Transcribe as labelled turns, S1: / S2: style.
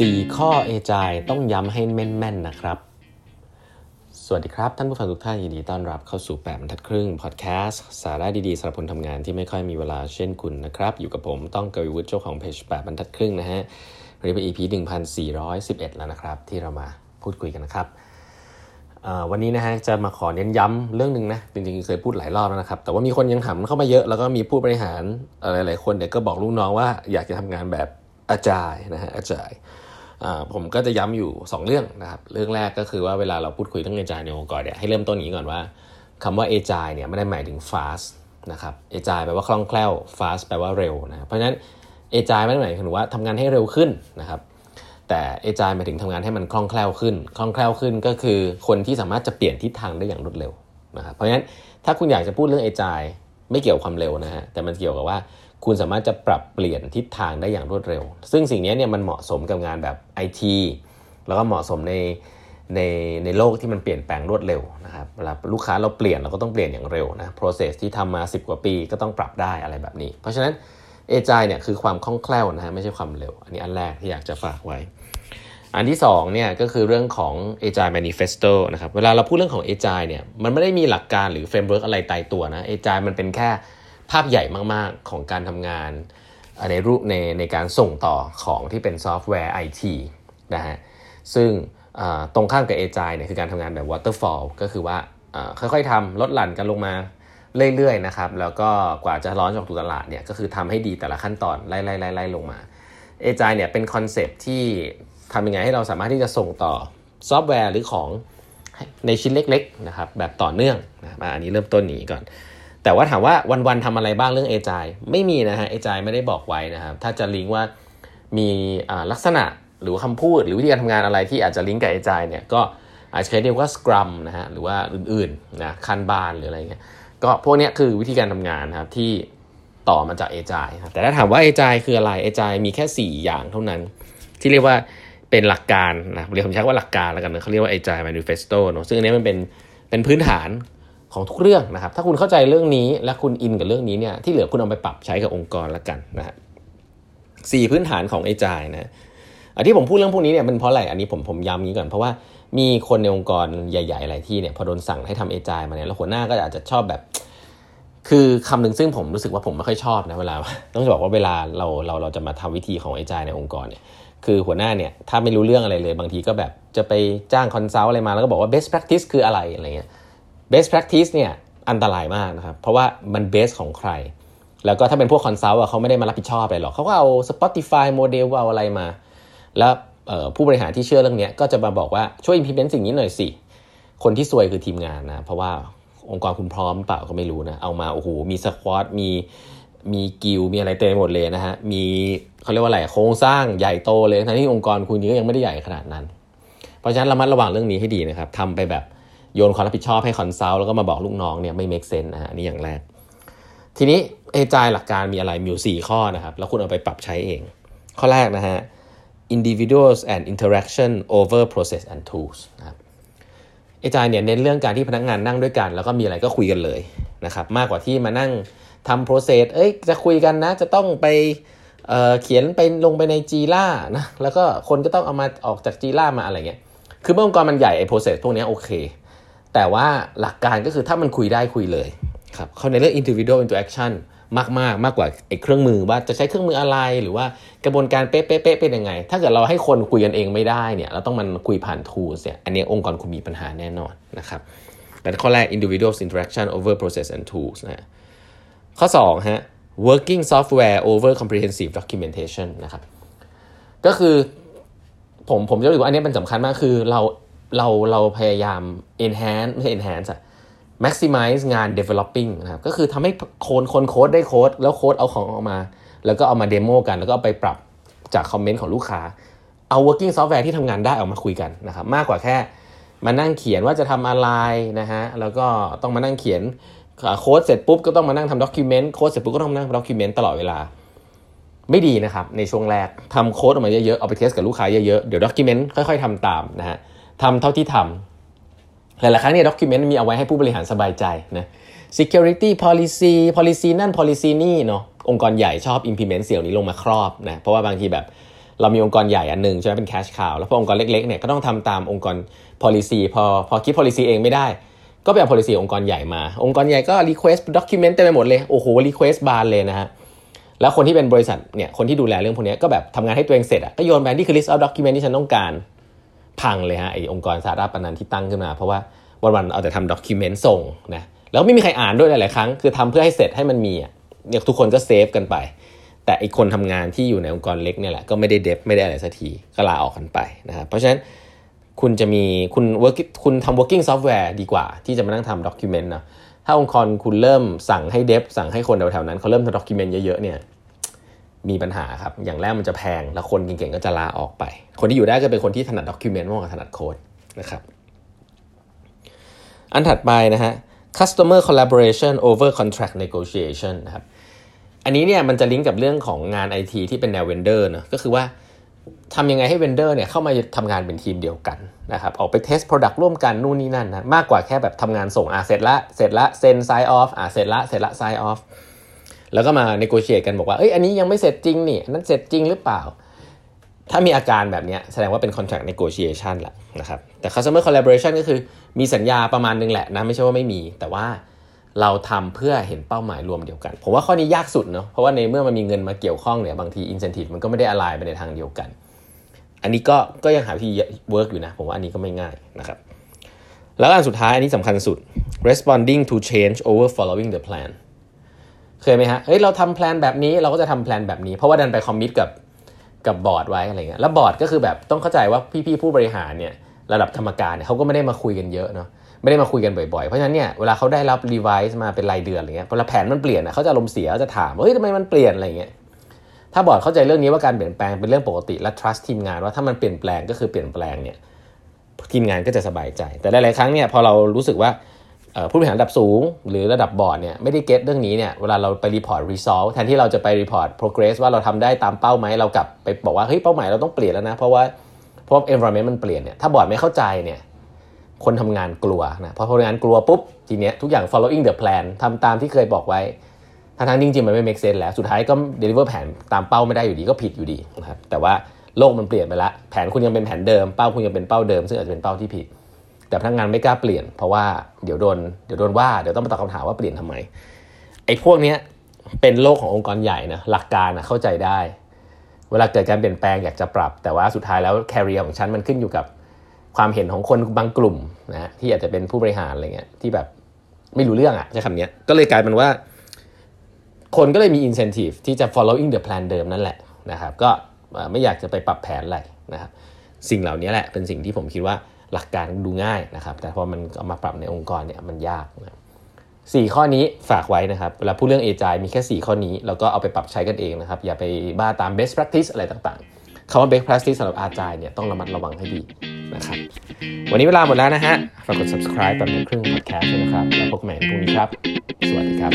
S1: 4 ข้อเอจายต้องย้ำให้แม่นๆนะครับ สวัสดีครับท่านผู้ฟังทุกท่านยินดีต้อนรับเข้าสู่แปดบรรทัดครึ่งพอดแคสต์สาระดีๆสำหรับคนทำงานที่ไม่ค่อยมีเวลาเช่นคุณนะครับ อยู่กับผมต้องกวีวุฒิเจ้าของเพจแปดบรรทัดครึ่งนะฮะวันนี้เป็น EP 1411 แล้วนะครับ ที่เรามาพูดคุยกันนะครับวันนี้นะฮะจะมาขอเน้นย้ำเรื่องหนึ่งนะจริงๆเคยพูดหลายรอบแล้วนะครับ แต่ว่ามีคนยังถามเข้ามาเยอะแล้วก็มีผู้บริหารหลายๆคนเด็กก็บอกลูกน้องว่าอยากจะทำงานแบบอาจารย์นะฮะอาจารย์ ผมก็จะย้ำอยู่ 2 เรื่องนะครับเรื่องแรกก็คือว่าเวลาเราพูดคุยเรื่องเอจายในองค์กรเนี่ยให้เริ่มต้นอย่างนี้ก่อนว่าคำว่าเอจายเนี่ยไม่ได้หมายถึง fast นะครับเอจายแปลว่าคล่องแคล่ว fast แปลว่าเร็วนะเพราะฉะนั้นเอจายไม่ได้หมายถึงว่าทำงานให้เร็วขึ้นนะครับแต่เอจายหมายถึงทำงานให้มันคล่องแคล่วขึ้น คล่องแคล่วขึ้นก็คือคนที่สามารถจะเปลี่ยนทิศทางได้อย่างรวดเร็วนะครับเพราะฉะนั้นถ้าคุณอยากจะพูดเรื่องเอจายไม่เกี่ยวความเร็วนะฮะแต่มันเกี่ยวกับว่า คุณสามารถจะปรับเปลี่ยนทิศทางได้อย่างรวดเร็ว ซึ่งสิ่งนี้เนี่ยมันเหมาะสมกับงานแบบไอทีแล้วก็เหมาะสมในในในโลกที่มันเปลี่ยนแปลงรวดเร็วนะครับเวลาลูกค้าเราเปลี่ยนเราก็ต้องเปลี่ยนอย่างเร็วนะ process ที่ทำมา 10 กว่าปีก็ต้องปรับได้อะไรแบบนี้ เพราะฉะนั้นเอจายเนี่ยคือความคล่องแคล่วนะฮะไม่ใช่ความเร็ว อันนี้อันแรกที่อยากจะฝากไว้ อันที่2เนี่ยก็คือเรื่องของ Agile Manifesto นะครับเวลาเราพูดเรื่องของ Agile เนี่ยมันไม่ได้มีหลักการหรือ framework อะไรตายตัวนะ Agile มันเป็นแค่ ภาพใหญ่มากๆของการทำงานในรูปในในการส่งต่อของที่เป็นซอฟต์แวร์ IT นะฮะซึ่งตรงข้ามกับ Agile เนี่ยคือการทำงานแบบ Waterfall ก็คือว่าค่อยๆทำลดหลั่นกันลงมาเรื่อยๆนะครับแล้วก็กว่าจะ launch จากตลาดเนี่ยก็คือทำให้ดีแต่ละขั้นตอนไล่ๆๆลงมา Agile เนี่ยเป็นคอนเซปที่ทำยังไงให้เราสามารถที่จะส่งต่อซอฟต์แวร์หรือของในชิ้นเล็กๆนะครับแบบต่อเนื่องนะอันนี้เริ่มต้นนี้ก่อน แต่ว่าถามว่าวันๆทำอะไรบ้างเรื่องเอจายไม่มีนะฮะเอจายไม่ได้บอกไว้นะครับ ถ้าจะลิงก์ว่ามีลักษณะหรือคำพูด หรือวิธีการทำงานอะไรที่อาจจะลิงก์กับเอจายเนี่ยก็อาจจะเรียกว่าสครัมนะฮะหรือว่าอื่นๆนะคันบานหรืออะไรเงี้ยก็พวกนี้คือวิธีการทำงานนะครับที่ต่อมาจากเอจายแต่ถ้าถามว่าเอจายคืออะไรเอจายมีแค่ 4 อย่างเท่านั้น ที่เรียกว่าเป็นหลักการนะเรียกผมใช้ว่าหลักการแล้วกันนะเขาเรียกว่าเอจายมานูเฟสโตเนาะซึ่งอันนี้มันเป็นเป็นพื้นฐาน ของทุกเรื่องนะครับ ถ้าคุณเข้าใจเรื่องนี้และคุณอินกับเรื่องนี้เนี่ยที่เหลือคุณเอาไปปรับใช้กับองค์กรล้วกันนะฮะสี่พื้นฐานของไอจายนะอันที่ผมพูดเรื่องพวกนี้เนี่ยเป็นเพราะอะไรอันนี้ผมผมย้ำนี้ก่อนเพราะว่ามีคนในองค์กรใหญ่ๆหลายที่เนี่ยพอโดนสั่งให้ทำเอจายมาเนี่ยแล้วหัวหน้าก็อาจจะชอบแบบ คือคำหนึ่งซึ่งผมรู้สึกว่าผมไม่ค่อยชอบนะเวลา ต้องบอกว่าเวลาเราเราเราจะมาทำวิธีของ Agile ในองค์กรเนี่ยคือหัวหน้าเนี่ยถ้าไม่รู้เรื่องอะไรเลย บางทีก็แบบจะไปจ้าง consult อะไรมาแล้วก็บอกว่า best practice คืออะไรอะไรเงี้ย best practice เนี่ยอันตรายมากนะครับ เพราะว่ามัน best ของใคร แล้วก็ถ้าเป็นพวก consult เขาไม่ได้มารับผิดชอบอะไรหรอกเขาก็เอา Spotify โมเดลเอาอะไรมา แล้วผู้บริหารที่เชื่อเรื่องนี้ก็จะมาบอกว่าช่วย implement สิ่งนี้หน่อยสิ คนที่ซวยคือทีมงานนะ เพราะว่าองค์กรคุณพร้อมเปล่าก็ไม่รู้นะ เอามาโอ้โหมี squad มีมีกิลมีอะไรเต็มหมดเลยนะฮะ มีเขาเรียกว่าอะไรโครงสร้างใหญ่โตเลยทั้งที่องค์กรคุณก็ยังไม่ได้ใหญ่ขนาดนั้น เพราะฉะนั้นระมัดระวังเรื่องนี้ให้ดีนะครับทำไปแบบ โยนความรับผิดชอบให้ consult แล้วก็มาบอกลูกน้องเนี่ยไม่ make sense นะฮะนี่อย่างแรก ทีนี้ Agile หลักการมีอะไรมีอยู่4ข้อนะครับ แล้วคุณเอาไปปรับใช้เอง ข้อแรกนะฮะ individuals and interaction over process and tools นะครับเอจายเนี่ยเน้นเรื่องการที่พนักงานนั่งด้วยกัน แล้วก็มีอะไรก็คุยกันเลยนะครับมากกว่าที่มานั่งทำ process เอ้ยจะคุยกันนะ จะต้องไปเเขียนไปลงไปในจีล่านะแล้วก็คนก็ต้องเอามาออกจากจีล่ามาอะไรเงี้ยคือเมื่อองค์กรมันใหญ่ไอ้ process พวกนี้โอเค แต่ว่าหลักการก็คือถ้ามันคุยได้คุยเลยครับเขาในเรื่อง individual interaction มากมากมากกว่าไอ้เครื่องมือว่าจะใช้เครื่องมืออะไรหรือว่ากระบวนการเป๊ะๆเป็นยังไง ถ้าเกิดเราให้คนคุยกันเองไม่ได้เนี่ยเราต้องมันคุยผ่าน tools เนี่ยอันนี้องค์กรคุณมีปัญหาแน่นอนนะครับแต่ข้อแรก individual interaction over process and tools นะข้อ2ฮะ working software over comprehensive documentation นะครับก็คือผมผมจะรู้ว่าอันนี้เป็นสำคัญมากคือเรา เราเราพยายาม enhance ไม่ใช่ enhance อะ maximize งาน developing นะครับก็คือทำให้โคนคนโค้ดได้โค้ดแล้วโค้ดเอาของออกมา แล้วก็เอามา demo กัน แล้วก็เอาไปปรับจากคอมเมนต์ของลูกค้า เอา working software ที่ทำงานได้ออกมาคุยกันนะครับมากกว่าแค่มานั่งเขียนว่าจะทำอะไรนะฮะแล้วก็ต้องมานั่งเขียนโค้ดเสร็จปุ๊บก็ต้องมานั่งทำ document โค้ดเสร็จปุ๊บก็ต้องมานั่ง document ตลอดเวลา ไม่ดีนะครับในช่วงแรกทำโค้ดออกมาเยอะๆเอาไป test กับลูกค้าเยอะๆเดี๋ยว document ค่อยๆทำตามนะฮะ ทำเท่าที่ทำหลายๆครั้งเนี่ยด็อกิเมนต์มีเอาไว้ให้ผู้บริหารสบายใจนะ security policy policy นั่น policy นี่เนาะองค์กรใหญ่ชอบ implement เสี่ยวนี้ลงมาครอบนะเพราะว่าบางทีแบบเรามีองค์กรใหญ่อันหนึ่งใช่ไหมเป็น cash cow แล้วพอองค์กรเล็กๆเนี่ยก็ต้องทำตามองค์กร policy พอพอคิด policy เองไม่ได้ ก็ไปเอา policy องค์กรใหญ่มา องค์กรใหญ่ก็ request document เต็มไปหมดเลยโอ้โห request บานเลยนะฮะแล้วคนที่เป็นบริษัทเนี่ยคนที่ดูแลเรื่องพวกนี้ก็แบบทำงานให้ตัวเองเสร็จอะก็โยนไปนี่คือ list of document ที่ฉันต้องการ พังเลยฮะไอองค์กรสาธารณนันที่ตั้งขึ้นมาเพราะว่าวันๆเอาแต่ทำ document ส่งนะแล้วไม่มีใครอ่านด้วยหลายๆครั้งคือทำเพื่อให้เสร็จให้มันมีอะเนี่ยทุกคนก็เซฟกันไป แต่อีกคนทำงานที่อยู่ในองค์กรเล็กเนี่ยแหละก็ไม่ได้เดฟไม่ได้อะไรสักทีก็ลาออกกันไปนะครับเพราะฉะนั้นคุณจะมีคุณ work คุณทำ working software ดีกว่า ที่จะมานั่งทำ document นะถ้าองค์กรคุณเริ่มสั่งให้เดฟสั่งให้คนแถวๆนั้นเขาเริ่มทำ document เยอะๆเนี่ย มีปัญหาครับ อย่างแรกมันจะแพง แล้วคนเก่งๆก็จะลาออกไป คนที่อยู่ได้ก็เป็นคนที่ถนัด document มากกว่าถนัดโค้ดนะครับอันถัดไปนะฮะ customer collaboration over contract negotiation นะครับ อันนี้เนี่ยมันจะลิงก์กับเรื่องของงาน IT ที่เป็นแนว vendor เนะก็คือว่าทำยังไงให้ vendor เนี่ยเข้ามาทำงานเป็นทีมเดียวกันนะครับ ออกไป test product ร่วมกันนู่นนี่นั่นนะ มากกว่าแค่แบบทำงานส่งอะเสร็จละ เสร็จละเซ็น sign off อะเสร็จละ เสร็จละ sign off แล้วก็มา negotiate กันบอกว่าเอ้ยอันนี้ยังไม่เสร็จจริงนี่นั้นเสร็จจริงหรือเปล่า ถ้ามีอาการแบบนี้แสดงว่าเป็น contract negotiation แหละนะครับแต่ customer collaboration ก็คือมีสัญญาประมาณนึงแหละนะไม่ใช่ว่าไม่มี แต่ว่าเราทำเพื่อเห็นเป้าหมายรวมเดียวกัน ผมว่าข้อนี้ยากสุดเนาะเพราะว่าในเมื่อมันมีเงินมาเกี่ยวข้องเนี่ยบางที incentive มันก็ไม่ได้อะไรไปในทางเดียวกัน อันนี้ก็ก็ยังหาวิธี work อยู่นะ ผมว่าอันนี้ก็ไม่ง่ายนะครับแล้วอันสุดท้ายอันนี้สำคัญสุด responding to change over following the plan เคยไหมฮะเฮ้ยเราทำ plan แบบนี้เราก็จะทำ plan แบบนี้ เพราะว่าดันไป commit กับกับบอร์ดไว้อะไรเงี้ยแล้วบอร์ดก็คือแบบต้องเข้าใจว่าพี่ๆผู้บริหารเนี่ยระดับกรรมการเนี่ยเขาก็ไม่ได้มาคุยกันเยอะเนาะไม่ได้มาคุยกันบ่อยๆ เพราะฉะนั้นเนี่ยเวลาเขาได้รับ revise มาเป็นรายเดือนอะไรเงี้ยพอแผนมันเปลี่ยนเขาจะอารมณ์เสียจะถามเฮ้ยทำไมมันเปลี่ยนอะไรเงี้ยถ้าบอร์ดเข้าใจเรื่องนี้ว่าการเปลี่ยนแปลงเป็นเรื่องปกติและ trust ทีมงานว่าถ้ามันเปลี่ยนแปลงก็คือเปลี่ยนแปลงเนี่ยทีมงานก็จะสบายใจ แต่หลายๆครั้งเนี่ยพอเรารู้สึกว่า ผู้บริหารระดับสูง หรือระดับบอร์ดเนี่ยไม่ได้ get เรื่องนี้เนี่ยเวลาเราไป report result แทนที่เราจะไปรีพอร์ต progress ว่าเราทำได้ตามเป้าไหมเรากลับไปบอกว่าเฮ้ยเป้าหมายเราต้องเปลี่ยนแล้วนะ เพราะว่าเพราะ environment มันเปลี่ยนเนี่ยถ้าบอร์ดไม่เข้าใจเนี่ยคนทำงานกลัวนะพอคนทำงานกลัวปุ๊บทีเนี้ยทุกอย่าง following the plan ทำตามที่เคยบอกไว้ทั้งๆจริงๆมันไม่ make sense แล้วสุดท้ายก็ deliver แผนตามเป้าไม่ได้อยู่ดีก็ผิดอยู่ดีนะครับแต่ว่าโลกมันเปลี่ยนไปละแผนคุณยังเป็นแผนเดิมเป้าคุณยังเป็นเป้าเดิม ซึ่งอาจจะเป็นเป้าที่ผิด แต่พนักงานไม่กล้าเปลี่ยน เพราะว่าเดี๋ยวโดนเดี๋ยวโดนว่าเดี๋ยวต้องมาตอบคำถามว่าเปลี่ยนทำไมไอ้พวกเนี้ยเป็นโลกขององค์กรใหญ่นะหลักการนะเข้าใจได้ เวลาเกิดการเปลี่ยนแปลงอยากจะปรับ แต่ว่าสุดท้ายแล้วแคริเอร์ของฉันมันขึ้นอยู่กับความเห็นของคนบางกลุ่มนะที่อาจจะเป็นผู้บริหารอะไรเงี้ยที่แบบไม่รู้เรื่องอะใช้คำนี้ก็เลยกลายเป็นว่า คนก็เลยมี incentive ที่จะ following the plan เดิมนั่นแหละนะครับ ก็ไม่อยากจะไปปรับแผนอะไรนะครับ สิ่งเหล่านี้แหละเป็นสิ่งที่ผมคิดว่า หลักการดูง่ายนะครับ แต่พอมันเอามาปรับในองค์กรเนี่ยมันยากนะสี่ข้อนี้ฝากไว้นะครับเวลาพูดเรื่อง AI มีแค่ 4 ข้อนี้ แล้วก็เอาไปปรับใช้กันเองนะครับ อย่าไปบ้าตาม best practice อะไรต่างๆคำว่า best practice สำหรับอาจายเนี่ยต้องระมัดระวังให้ดีนะครับ วันนี้เวลาหมดแล้วนะฮะฝากกด subscribe แบบครึ่ง podcast นะครับ แล้วพบกันใหม่พรุ่งนี้ครับ สวัสดีครับ